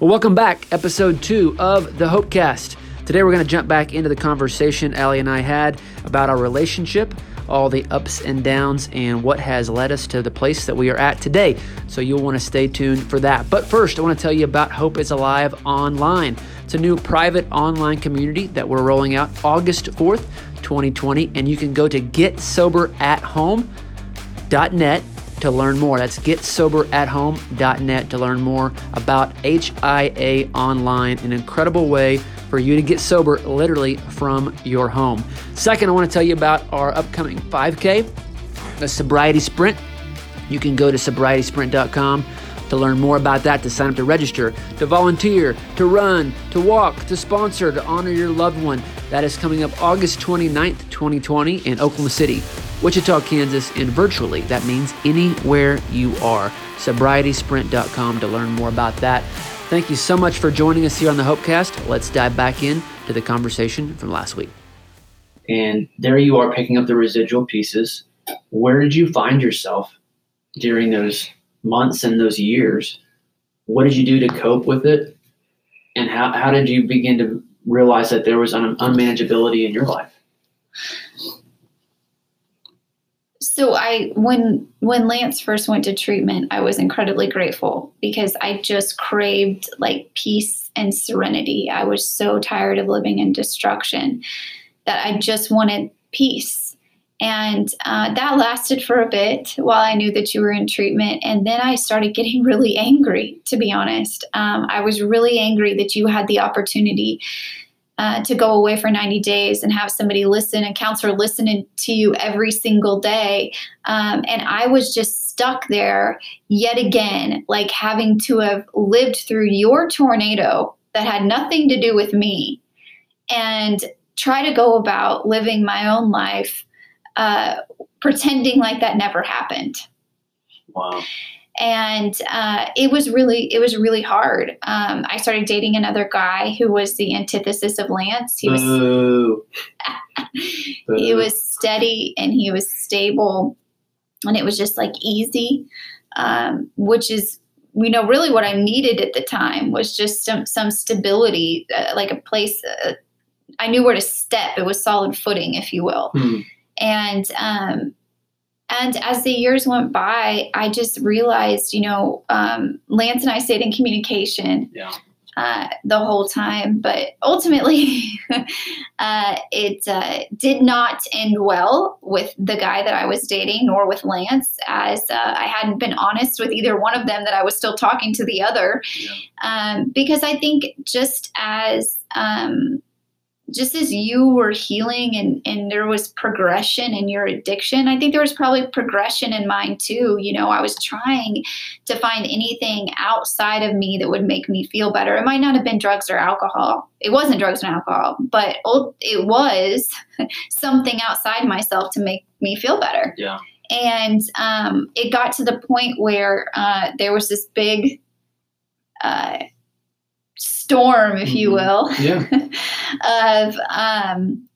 Well, welcome back, episode two of the Hopecast. Today we're going to jump back into the conversation Allie and I had about our relationship, all the ups and downs, and what has led us to the place that we are at today. So you'll want to stay tuned for that. But first, I want to tell you about Hope is Alive Online. It's a new private online community that we're rolling out August 4th, 2020, and you can go to getsoberathome.net to learn more. That's getsoberathome.net to learn more about HIA Online, an incredible way for you to get sober literally from your home. Second, I want to tell you about our upcoming 5K, the Sobriety Sprint. You can go to sobrietysprint.com to learn more about that, to sign up to register, to volunteer, to run, to walk, to sponsor, to honor your loved one. That is coming up August 29th, 2020 in Oklahoma City. Wichita, Kansas, and virtually. That means anywhere you are. SobrietySprint.com to learn more about that. Thank you so much for joining us here on the Hopecast. Let's dive back in to the conversation from last week. And there you are picking up the residual pieces. Where did you find yourself during those months and those years? What did you do to cope with it? And how, how did you begin to realize that there was an unmanageability in your life? So I when when Lance first went to treatment, I was incredibly grateful because I just craved like peace and serenity. I was so tired of living in destruction that I just wanted peace. And uh, that lasted for a bit while I knew that you were in treatment. And then I started getting really angry, to be honest. Um, I was really angry that you had the opportunity uh, to go away for 90 days and have somebody listen, a counselor listening to you every single day. Um, and I was just stuck there yet again, like having to have lived through your tornado that had nothing to do with me and try to go about living my own life uh, pretending like that never happened. Wow and uh, it was really it was really hard. Um, I started dating another guy who was the antithesis of Lance. He was he was steady and he was stable, and it was just like easy, um, which is you know really what I needed at the time was just some some stability, uh, like a place. Uh, I knew where to step. It was solid footing, if you will. Hmm. And um, and as the years went by, I just realized, you know, um, Lance and I stayed in communication yeah. uh, the whole time, but ultimately, uh, it uh, did not end well with the guy that I was dating, nor with Lance, as uh, I hadn't been honest with either one of them that I was still talking to the other. Yeah. Um, because I think just as um, just as you were healing and, and there was progression in your addiction, I think there was probably progression in mine too. You know, I was trying to find anything outside of me that would make me feel better. It might not have been drugs or alcohol. It wasn't drugs and alcohol, but it was something outside myself to make me feel better. Yeah. And um, it got to the point where uh, there was this big, uh, storm, if you mm-hmm. will, yeah. of um,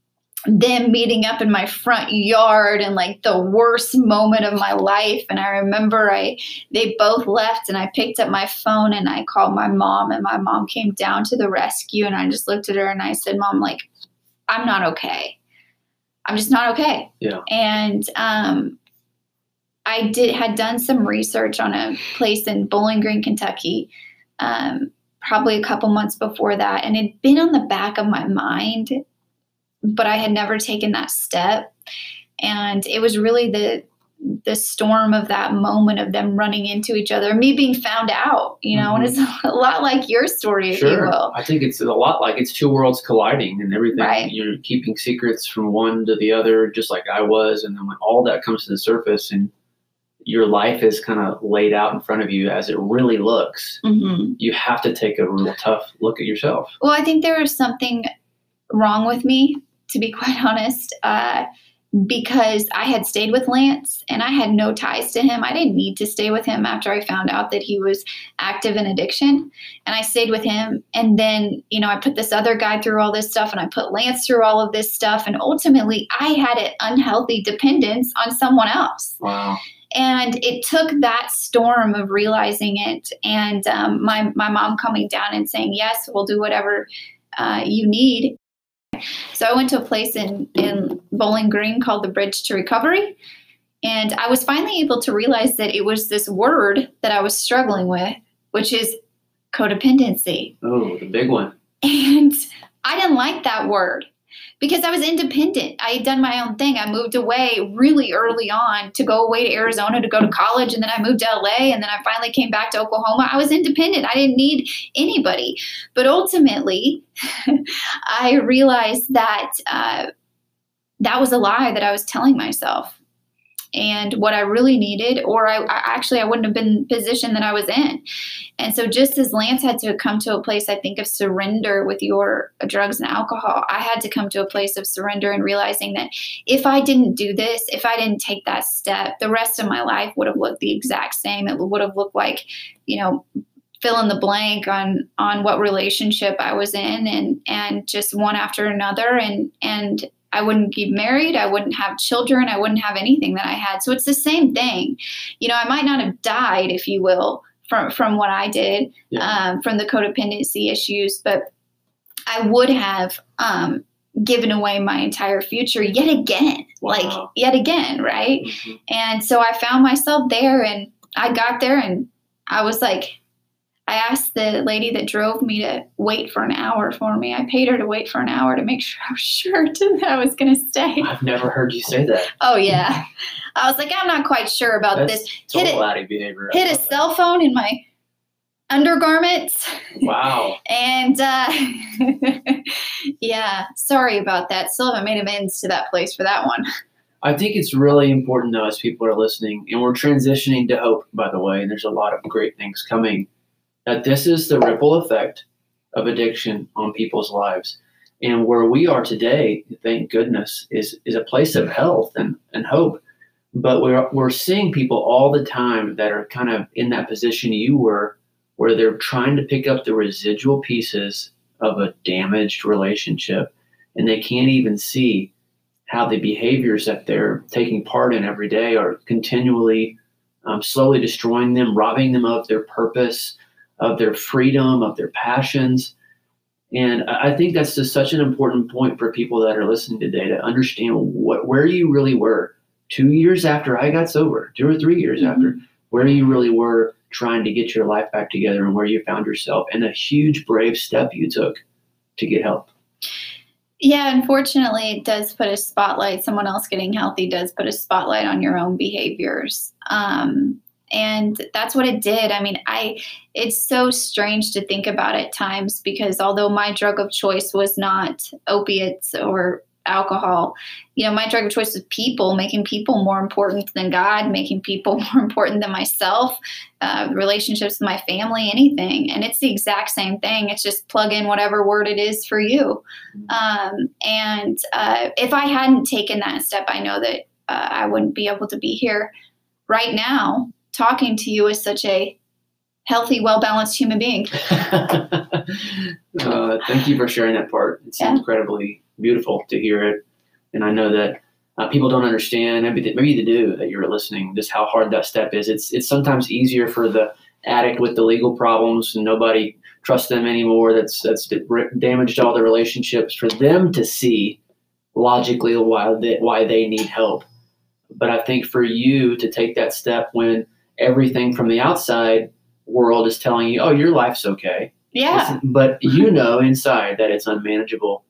them meeting up in my front yard and like the worst moment of my life. And I remember I they both left and I picked up my phone and I called my mom and my mom came down to the rescue and I just looked at her and I said, Mom, like, I'm not okay. I'm just not okay. Yeah. And um I did had done some research on a place in Bowling Green, Kentucky. Um, probably a couple months before that and it'd been on the back of my mind but i had never taken that step and it was really the the storm of that moment of them running into each other me being found out you know mm-hmm. and it's a lot like your story sure. if you will i think it's a lot like it's two worlds colliding and everything right. you're keeping secrets from one to the other just like i was and then when all that comes to the surface and your life is kind of laid out in front of you as it really looks, mm-hmm. you have to take a real tough look at yourself. Well, I think there was something wrong with me, to be quite honest, uh, because I had stayed with Lance and I had no ties to him. I didn't need to stay with him after I found out that he was active in addiction. And I stayed with him. And then, you know, I put this other guy through all this stuff and I put Lance through all of this stuff. And ultimately, I had an unhealthy dependence on someone else. Wow. And it took that storm of realizing it and um, my, my mom coming down and saying yes we'll do whatever uh, you need. So i went to a place in, in bowling green called the bridge to recovery and i was finally able to realize that it was this word that i was struggling with which is codependency. Oh, the big one. and I didn't like that word because I was independent. I had done my own thing. I moved away really early on to go away to Arizona to go to college. And then I moved to LA. And then I finally came back to Oklahoma. I was independent. I didn't need anybody. But ultimately, I realized that uh, that was a lie that I was telling myself. And what I really needed, or I, I actually I wouldn't have been position that I was in. And so, just as Lance had to come to a place, I think, of surrender with your drugs and alcohol, I had to come to a place of surrender and realizing that if I didn't do this, if I didn't take that step, the rest of my life would have looked the exact same. It would have looked like, you know, fill in the blank on on what relationship I was in and and just one after another and and I wouldn't be married, I wouldn't have children, I wouldn't have anything that I had. So it's the same thing. You know, I might not have died, if you will, from from what I did, Yeah. um, from the codependency issues, but I would have um, given away my entire future yet again, like yet again, right? Mhm. And so I found myself there, and I got there, and I was like, I asked the lady that drove me to wait for an hour for me. I paid her to wait for an hour to make sure I was sure that I was going to stay. I've never heard you say that. Oh yeah, I was like, I'm not quite sure about That's this. Hit total it- Laddie behavior. I Hit a that. cell phone in my undergarments, Wow. and uh, yeah, sorry about that. Still haven't made amends to that place for that one. I think it's really important though, as people are listening, and we're transitioning to hope, by the way, and there's a lot of great things coming, that this is the ripple effect of addiction on people's lives. And where we are today, thank goodness, is is a place of health and, and hope. But we're we're seeing people all the time that are kind of in that position you were, where they're trying to pick up the residual pieces of a damaged relationship, and they can't even see how the behaviors that they're taking part in every day are continually um, slowly destroying them, robbing them of their purpose, of their freedom, of their passions. And I think that's just such an important point for people that are listening today to understand what where you really were two years after I got sober, two or three years Mhm. after, where you really were trying to get your life back together and where you found yourself, and a huge brave step you took to get help. Yeah, unfortunately, it does put a spotlight. Someone else getting healthy does put a spotlight on your own behaviors. Um, and that's what it did. I mean, I it's so strange to think about at times because although my drug of choice was not opiates or alcohol, you know, my drug of choice was people, making people more important than God, making people more important than myself, uh, relationships with my family, anything. And it's the exact same thing. It's just plug in whatever word it is for you. Um, and uh, if I hadn't taken that step, I know that uh, I wouldn't be able to be here right now talking to you as such a healthy, well balanced human being. uh, thank you for sharing that part. It's Yeah. incredibly beautiful to hear it, and I know that uh, people don't understand. Maybe they, maybe they do that you're listening. Just how hard that step is. It's it's sometimes easier for the addict with the legal problems and nobody trusts them anymore. That's that's damaged all the relationships. For them to see logically why they why they need help. But I think for you to take that step when everything from the outside world is telling you, "Oh, your life's okay," Yeah. But you know inside that it's unmanageable,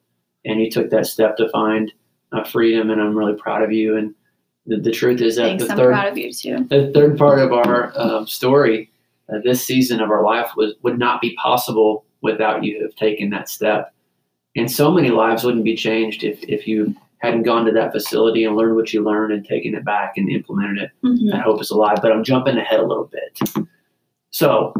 and you took that step to find uh, freedom, and I'm really proud of you. And the, the truth is that Thanks. the I'm third of you too. the third part of our um, story, uh, this season of our life was would not be possible without you have taken that step, and so many lives wouldn't be changed if if you hadn't gone to that facility and learned what you learned and taken it back and implemented it Mhm. that hope is alive. But I'm jumping ahead a little bit. So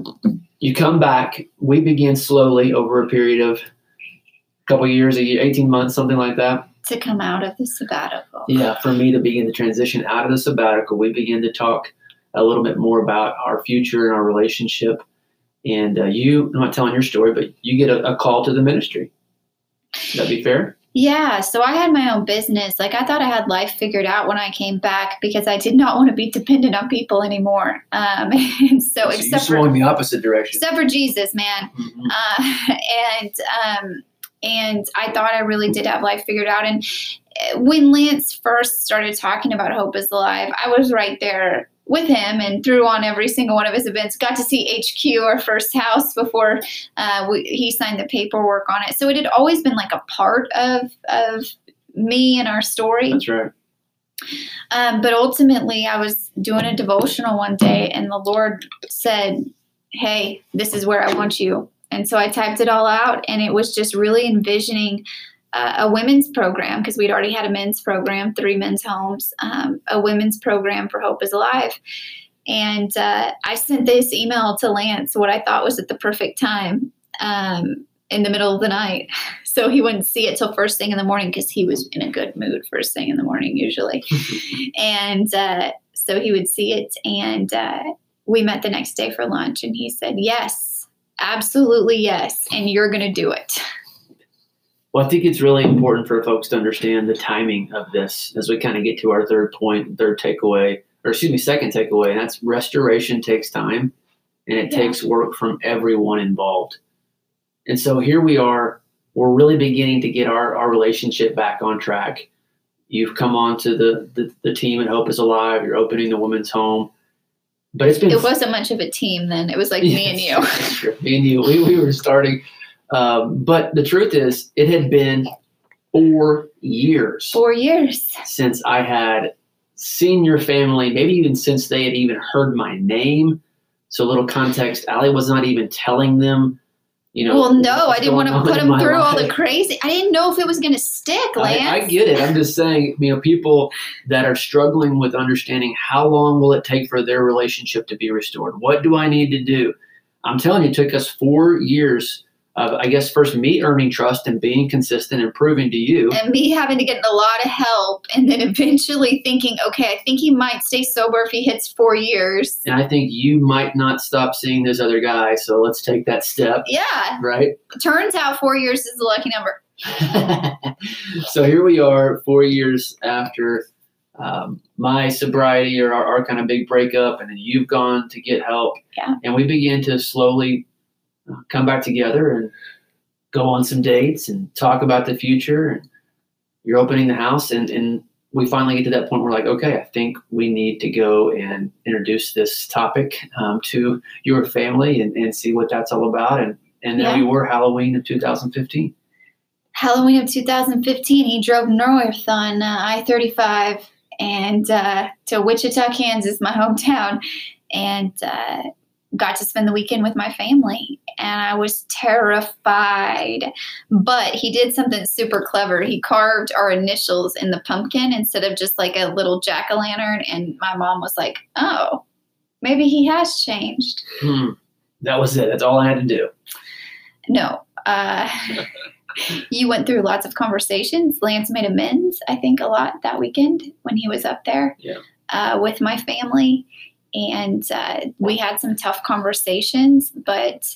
you come back. We begin slowly over a period of a couple years, a year, 18 months, something like that. To come out of the sabbatical. Yeah, for me to begin the transition out of the sabbatical, we begin to talk a little bit more about our future and our relationship. And uh, you, I'm not telling your story, but you get a, a call to the ministry. Would that be fair? Yeah, so I had my own business. Like I thought I had life figured out when I came back because I did not want to be dependent on people anymore. Um, and so, So except for the opposite direction. except for Jesus, man. Mhm. uh, and um, and I thought I really did have life figured out. And uh, when Lance first started talking about Hope is Alive, I was right there with him and threw on every single one of his events. Got to see HQ, our first house, before uh, we, he signed the paperwork on it. So it had always been like a part of of me and our story. That's right. Um, but ultimately, I was doing a devotional one day, and the Lord said, Hey, this is where I want you. And so I typed it all out, and it was just really envisioning a women's program because we'd already had a men's program, three men's homes, um, a women's program for Hope is Alive. And uh, I sent this email to Lance, what I thought was at the perfect time um, in the middle of the night. So he wouldn't see it till first thing in the morning because he was in a good mood first thing in the morning usually. and uh, so he would see it. And uh, we met the next day for lunch, and he said, Yes, absolutely yes. And you're going to do it. Well, I think it's really important for folks to understand the timing of this as we kind of get to our third point, third takeaway, or excuse me, second takeaway, and that's restoration takes time and it Yeah. takes work from everyone involved. And so here we are, we're really beginning to get our, our relationship back on track. You've come on to the, the, the team at Hope is Alive, you're opening the women's home. But it's been It wasn't much of a team then. It was like me and you. Me and you. We, we were starting. Um, but the truth is, it had been four years Four years. since I had seen your family, maybe even since they had even heard my name. So, a little context Allie was not even telling them, you know. well, no, I didn't want to put my through all the crazy. I didn't know if it was going to stick, Lance. I, I get it. I'm just saying, you know, people that are struggling with understanding how long will it take for their relationship to be restored? What do I need to do? I'm telling you, it took us four years of, I guess, first me earning trust and being consistent and proving to you. and me having to get a lot of help and then eventually thinking okay i think he might stay sober if he hits four years And I think you might not stop seeing those other guys. So let's take that step, yeah right? turns out four years is a lucky number so here we are, four years after um, my sobriety or our, our kind of big breakup, and then you've gone to get help. Yeah. And we begin to slowly uh, come back together and go on some dates and talk about the future. And you're opening the house, and, and we finally get to that point where we're like, okay, I think we need to go and introduce this topic um, to your family and, and see what that's all about. And and there Yeah. we were, Halloween of 2015. halloween of 2015 he drove north on uh, i-35 and uh, to wichita kansas my hometown and uh, got to spend the weekend with my family and i was terrified but he did something super clever he carved our initials in the pumpkin instead of just like a little jack-o'-lantern and my mom was like oh maybe he has changed Hmm. That was it. That's all I had to do. no uh, you went through lots of conversations lance made amends i think a lot that weekend when he was up there Yeah. uh, with my family and uh, we had some tough conversations but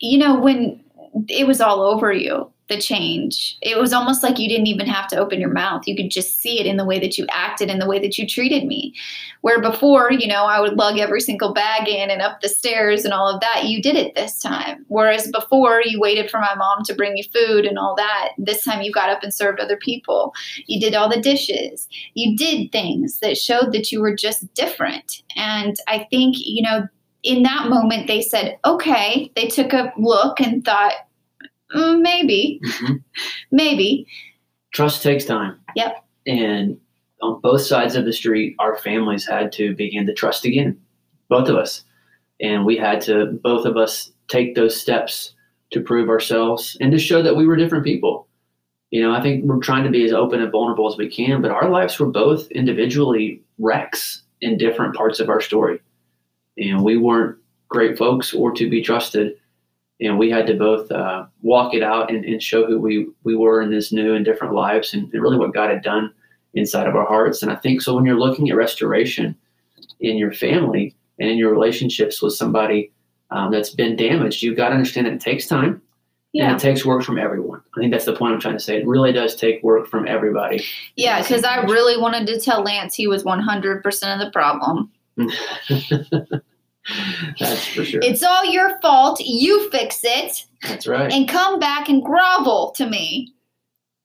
you know when it was all over you the change. It was almost like you didn't even have to open your mouth. You could just see it in the way that you acted and the way that you treated me. Where before you know i would lug every single bag in and up the stairs and all of that you did it this time. Whereas before you waited for my mom to bring you food and all that. This time you got up and served other people. You did all the dishes. You did things that showed that you were just different. And i think you know in that moment they said okay. They took a look and thought mm, maybe Mhm. maybe Trust takes time. Yep. And on both sides of the street, our families had to begin to trust again, both of us. And we had to, both of us, take those steps to prove ourselves and to show that we were different people. You know, I think we're trying to be as open and vulnerable as we can, but our lives were both individually wrecks in different parts of our story. And we weren't great folks or to be trusted. And we had to both uh, walk it out and, and show who we, we were in this new and different lives and, and really what God had done inside of our hearts. And I think so when you're looking at restoration in your family and in your relationships with somebody um, that's been damaged, you've got to understand that it takes time. Yeah. And it takes work from everyone. I think that's the point I'm trying to say. It really does take work from everybody. Yeah, because I really wanted to tell Lance he was 100% of the problem. that's for sure. It's all your fault. You fix it that's right. and come back and grovel to me.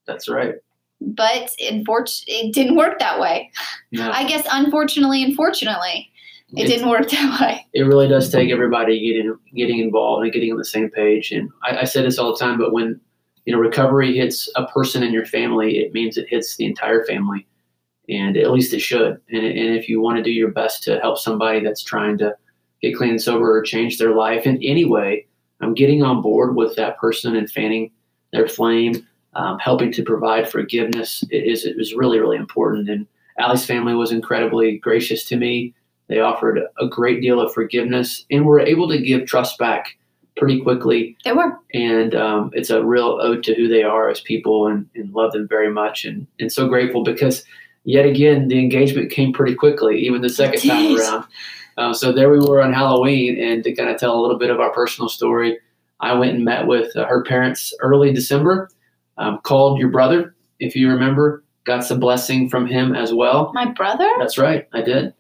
That's right. But unfortunately, it didn't work that way. No, I guess, unfortunately, unfortunately, it it's- didn't work that way. it really does take everybody getting getting involved and getting on the same page. And I, I say this all the time, but when you know recovery hits a person in your family, it means it hits the entire family, and at least it should. And, and if you want to do your best to help somebody that's trying to get clean and sober or change their life in any way, I'm getting on board with that person and fanning their flame, um, helping to provide forgiveness is is really really important. And Allie's family was incredibly gracious to me. They offered a great deal of forgiveness and were able to give trust back pretty quickly. They were. And um, it's a real ode to who they are as people and, and love them very much. And, and so grateful because, yet again, the engagement came pretty quickly, even the second It time around. Uh, so there we were on Halloween. And to kind of tell a little bit of our personal story, I went and met with uh, her parents early December, um, called your brother, if you remember, got some blessing from him as well. My brother? That's right, I did.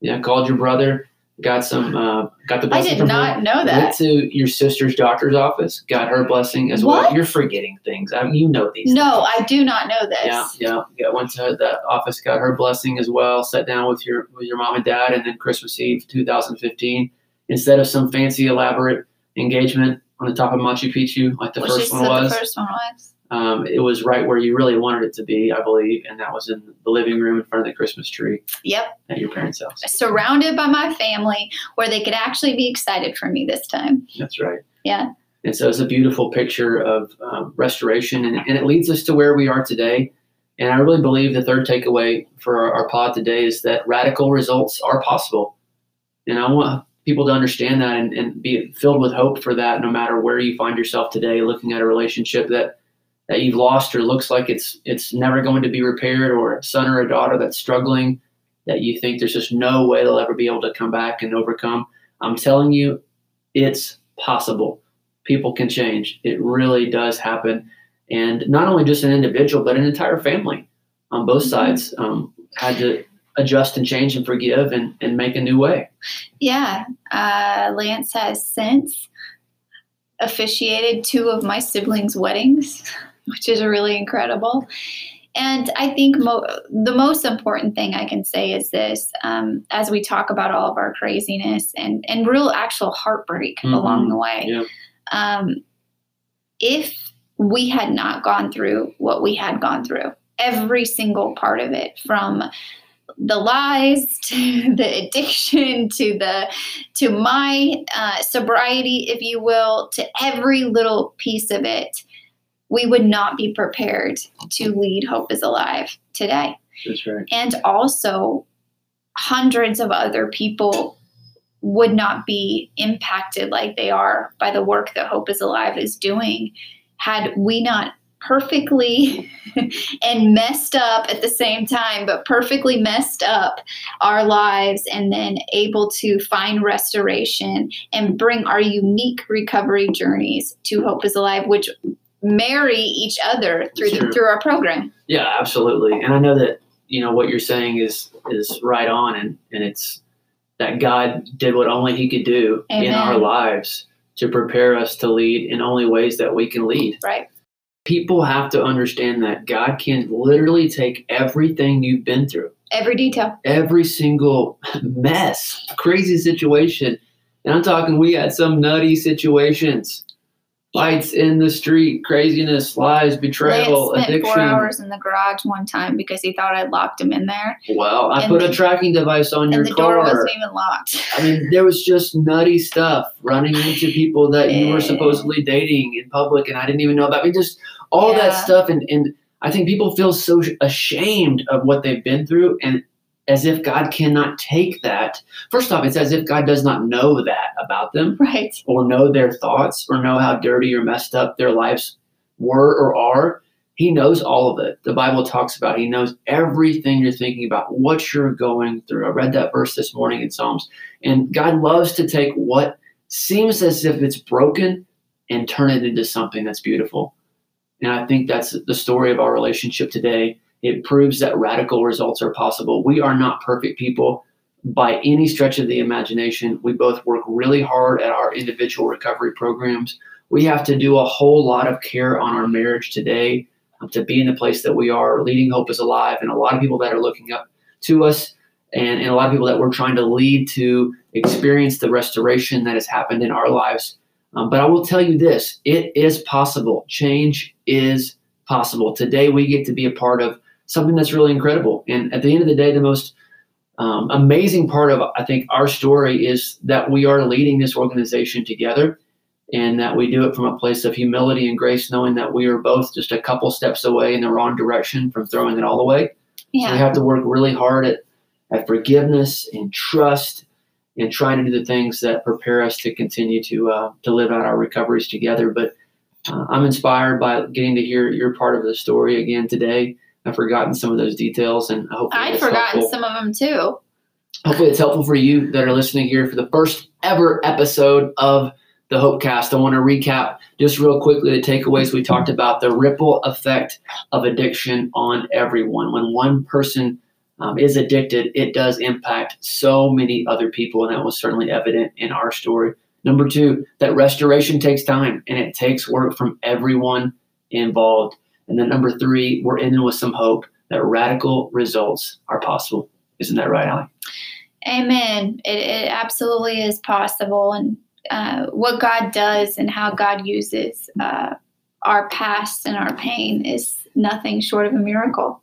Yeah, called your brother, got some, uh, got the I did not him. know Went that. to your sister's doctor's office, got her blessing as well. What? You're forgetting things. I mean, you know these. No, things. I do not know this. Yeah, yeah. Got went to the office, got her blessing as well. Sat down with your with your mom and dad, and then Christmas Eve, 2015. Instead of some fancy elaborate engagement on the top of Machu Picchu like the Well, first one was, the first one was. Um, it was right where you really wanted it to be, I believe, and that was in the living room in front of the Christmas tree Yep. at your parents' house. Surrounded by my family where they could actually be excited for me this time. That's right. Yeah. And so it's a beautiful picture of um, restoration, and, and it leads us to where we are today. And I really believe the third takeaway for our, our pod today is that radical results are possible. And I want people to understand that and, and be filled with hope for that, no matter where you find yourself today, looking at a relationship that that you've lost or looks like it's it's never going to be repaired, or a son or a daughter that's struggling, that you think there's just no way they'll ever be able to come back and overcome. I'm telling you, it's possible. People can change. It really does happen. And not only just an individual, but an entire family on both Mhm. sides um, had to adjust and change and forgive and, and make a new way. Yeah. Uh, Lance has since officiated two of my siblings' weddings, which is really incredible. And I think mo- the most important thing I can say is this um, as we talk about all of our craziness and, and real actual heartbreak Mhm. along the way. Yeah. Um, if we had not gone through what we had gone through, every single part of it, from the lies to the addiction to the to my uh, sobriety, if you will, to every little piece of it, we would not be prepared to lead Hope is Alive today. That's right. And also, hundreds of other people would not be impacted like they are by the work that Hope is Alive is doing had we not perfectly and messed up at the same time, but perfectly messed up our lives and then able to find restoration and bring our unique recovery journeys to Hope is Alive, which marry each other through the, through our program. Yeah, absolutely. And I know that you know what you're saying is is right on, and and it's that God did what only He could do in our lives to prepare us to lead in only ways that we can lead. Right. People have to understand that God can literally take everything you've been through, Every detail. every single mess, crazy situation. And I'm talking, we had some nutty situations, fights in the street, craziness, lies, betrayal, Lance spent addiction. four hours in the garage one time because he thought I'd locked him in there, Well, I And put a tracking device on your and the door car. wasn't even locked. I mean, there was just nutty stuff running into people that you were supposedly dating in public, and I didn't even know about. I mean, just all that stuff, and and I think people feel so ashamed of what they've been through, and as if God cannot take that. First off, it's as if God does not know that about them, Right. or know their thoughts, or know how dirty or messed up their lives were or are. He knows all of it. The Bible talks about he knows everything you're thinking about, what you're going through. I read that verse this morning in Psalms. And God loves to take what seems as if it's broken and turn it into something that's beautiful. And I think that's the story of our relationship today. It proves that radical results are possible. We are not perfect people by any stretch of the imagination. We both work really hard at our individual recovery programs. We have to do a whole lot of care on our marriage today um, to be in the place that we are. Leading Hope is alive, and a lot of people that are looking up to us, and, and a lot of people that we're trying to lead to experience the restoration that has happened in our lives. Um, but I will tell you this it is possible. Change is possible. Today, we get to be a part of something that's really incredible. And at the end of the day, the most um, amazing part of I think our story is that we are leading this organization together, and that we do it from a place of humility and grace, knowing that we are both just a couple steps away in the wrong direction from throwing it all away. Yeah. So we have to work really hard at at forgiveness and trust, and trying to do the things that prepare us to continue to uh, to live out our recoveries together. But uh, I'm inspired by getting to hear your part of the story again today. I've forgotten some of those details, and I hope I've forgotten some of them too. Hopefully, it's helpful for you that are listening here for the first ever episode of the Hopecast. I want to recap just real quickly the takeaways we talked about the ripple effect of addiction on everyone. When one person um, is addicted, it does impact so many other people, and that was certainly evident in our story. Number two, that restoration takes time and it takes work from everyone involved. And then number three, we're ending with some hope that radical results are possible. Isn't that right, Allie? Amen. It, it absolutely is possible. And uh, what God does and how God uses uh, our past and our pain is nothing short of a miracle.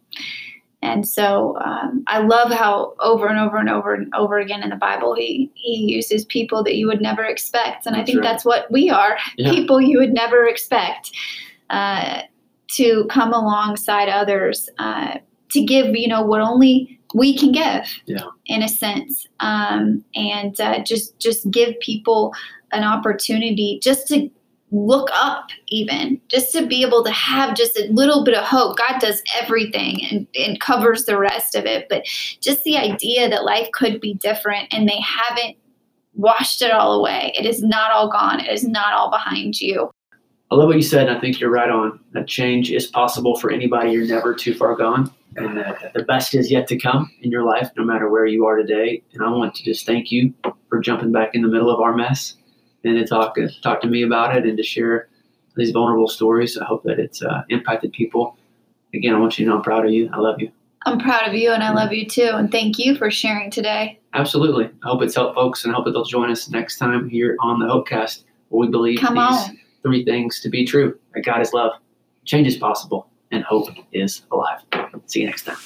And so um, I love how over and over and over and over again in the Bible, he, he uses people that you would never expect. And I think right. that's what we are Yeah. people you would never expect uh, to come alongside others uh, to give, you know, what only we can give Yeah. in a sense. Um, and uh, just, just give people an opportunity just to look up even just to be able to have just a little bit of hope god does everything and, and covers the rest of it but just the idea that life could be different and they haven't washed it all away it is not all gone it is not all behind you I love what you said, and I think you're right on. That change is possible for anybody. You're never too far gone, and that the best is yet to come in your life, no matter where you are today. And I want to just thank you for jumping back in the middle of our mess and to talk talk to me about it and to share these vulnerable stories. I hope that it's uh, impacted people. Again, I want you to know I'm proud of you. I love you. i'm proud of you and i love you too and thank you for sharing today Absolutely. I hope it's helped folks, and I hope that they'll join us next time here on the Hopecast, where we believe come these on three things to be true that God is love, change is possible, and hope is alive. See you next time.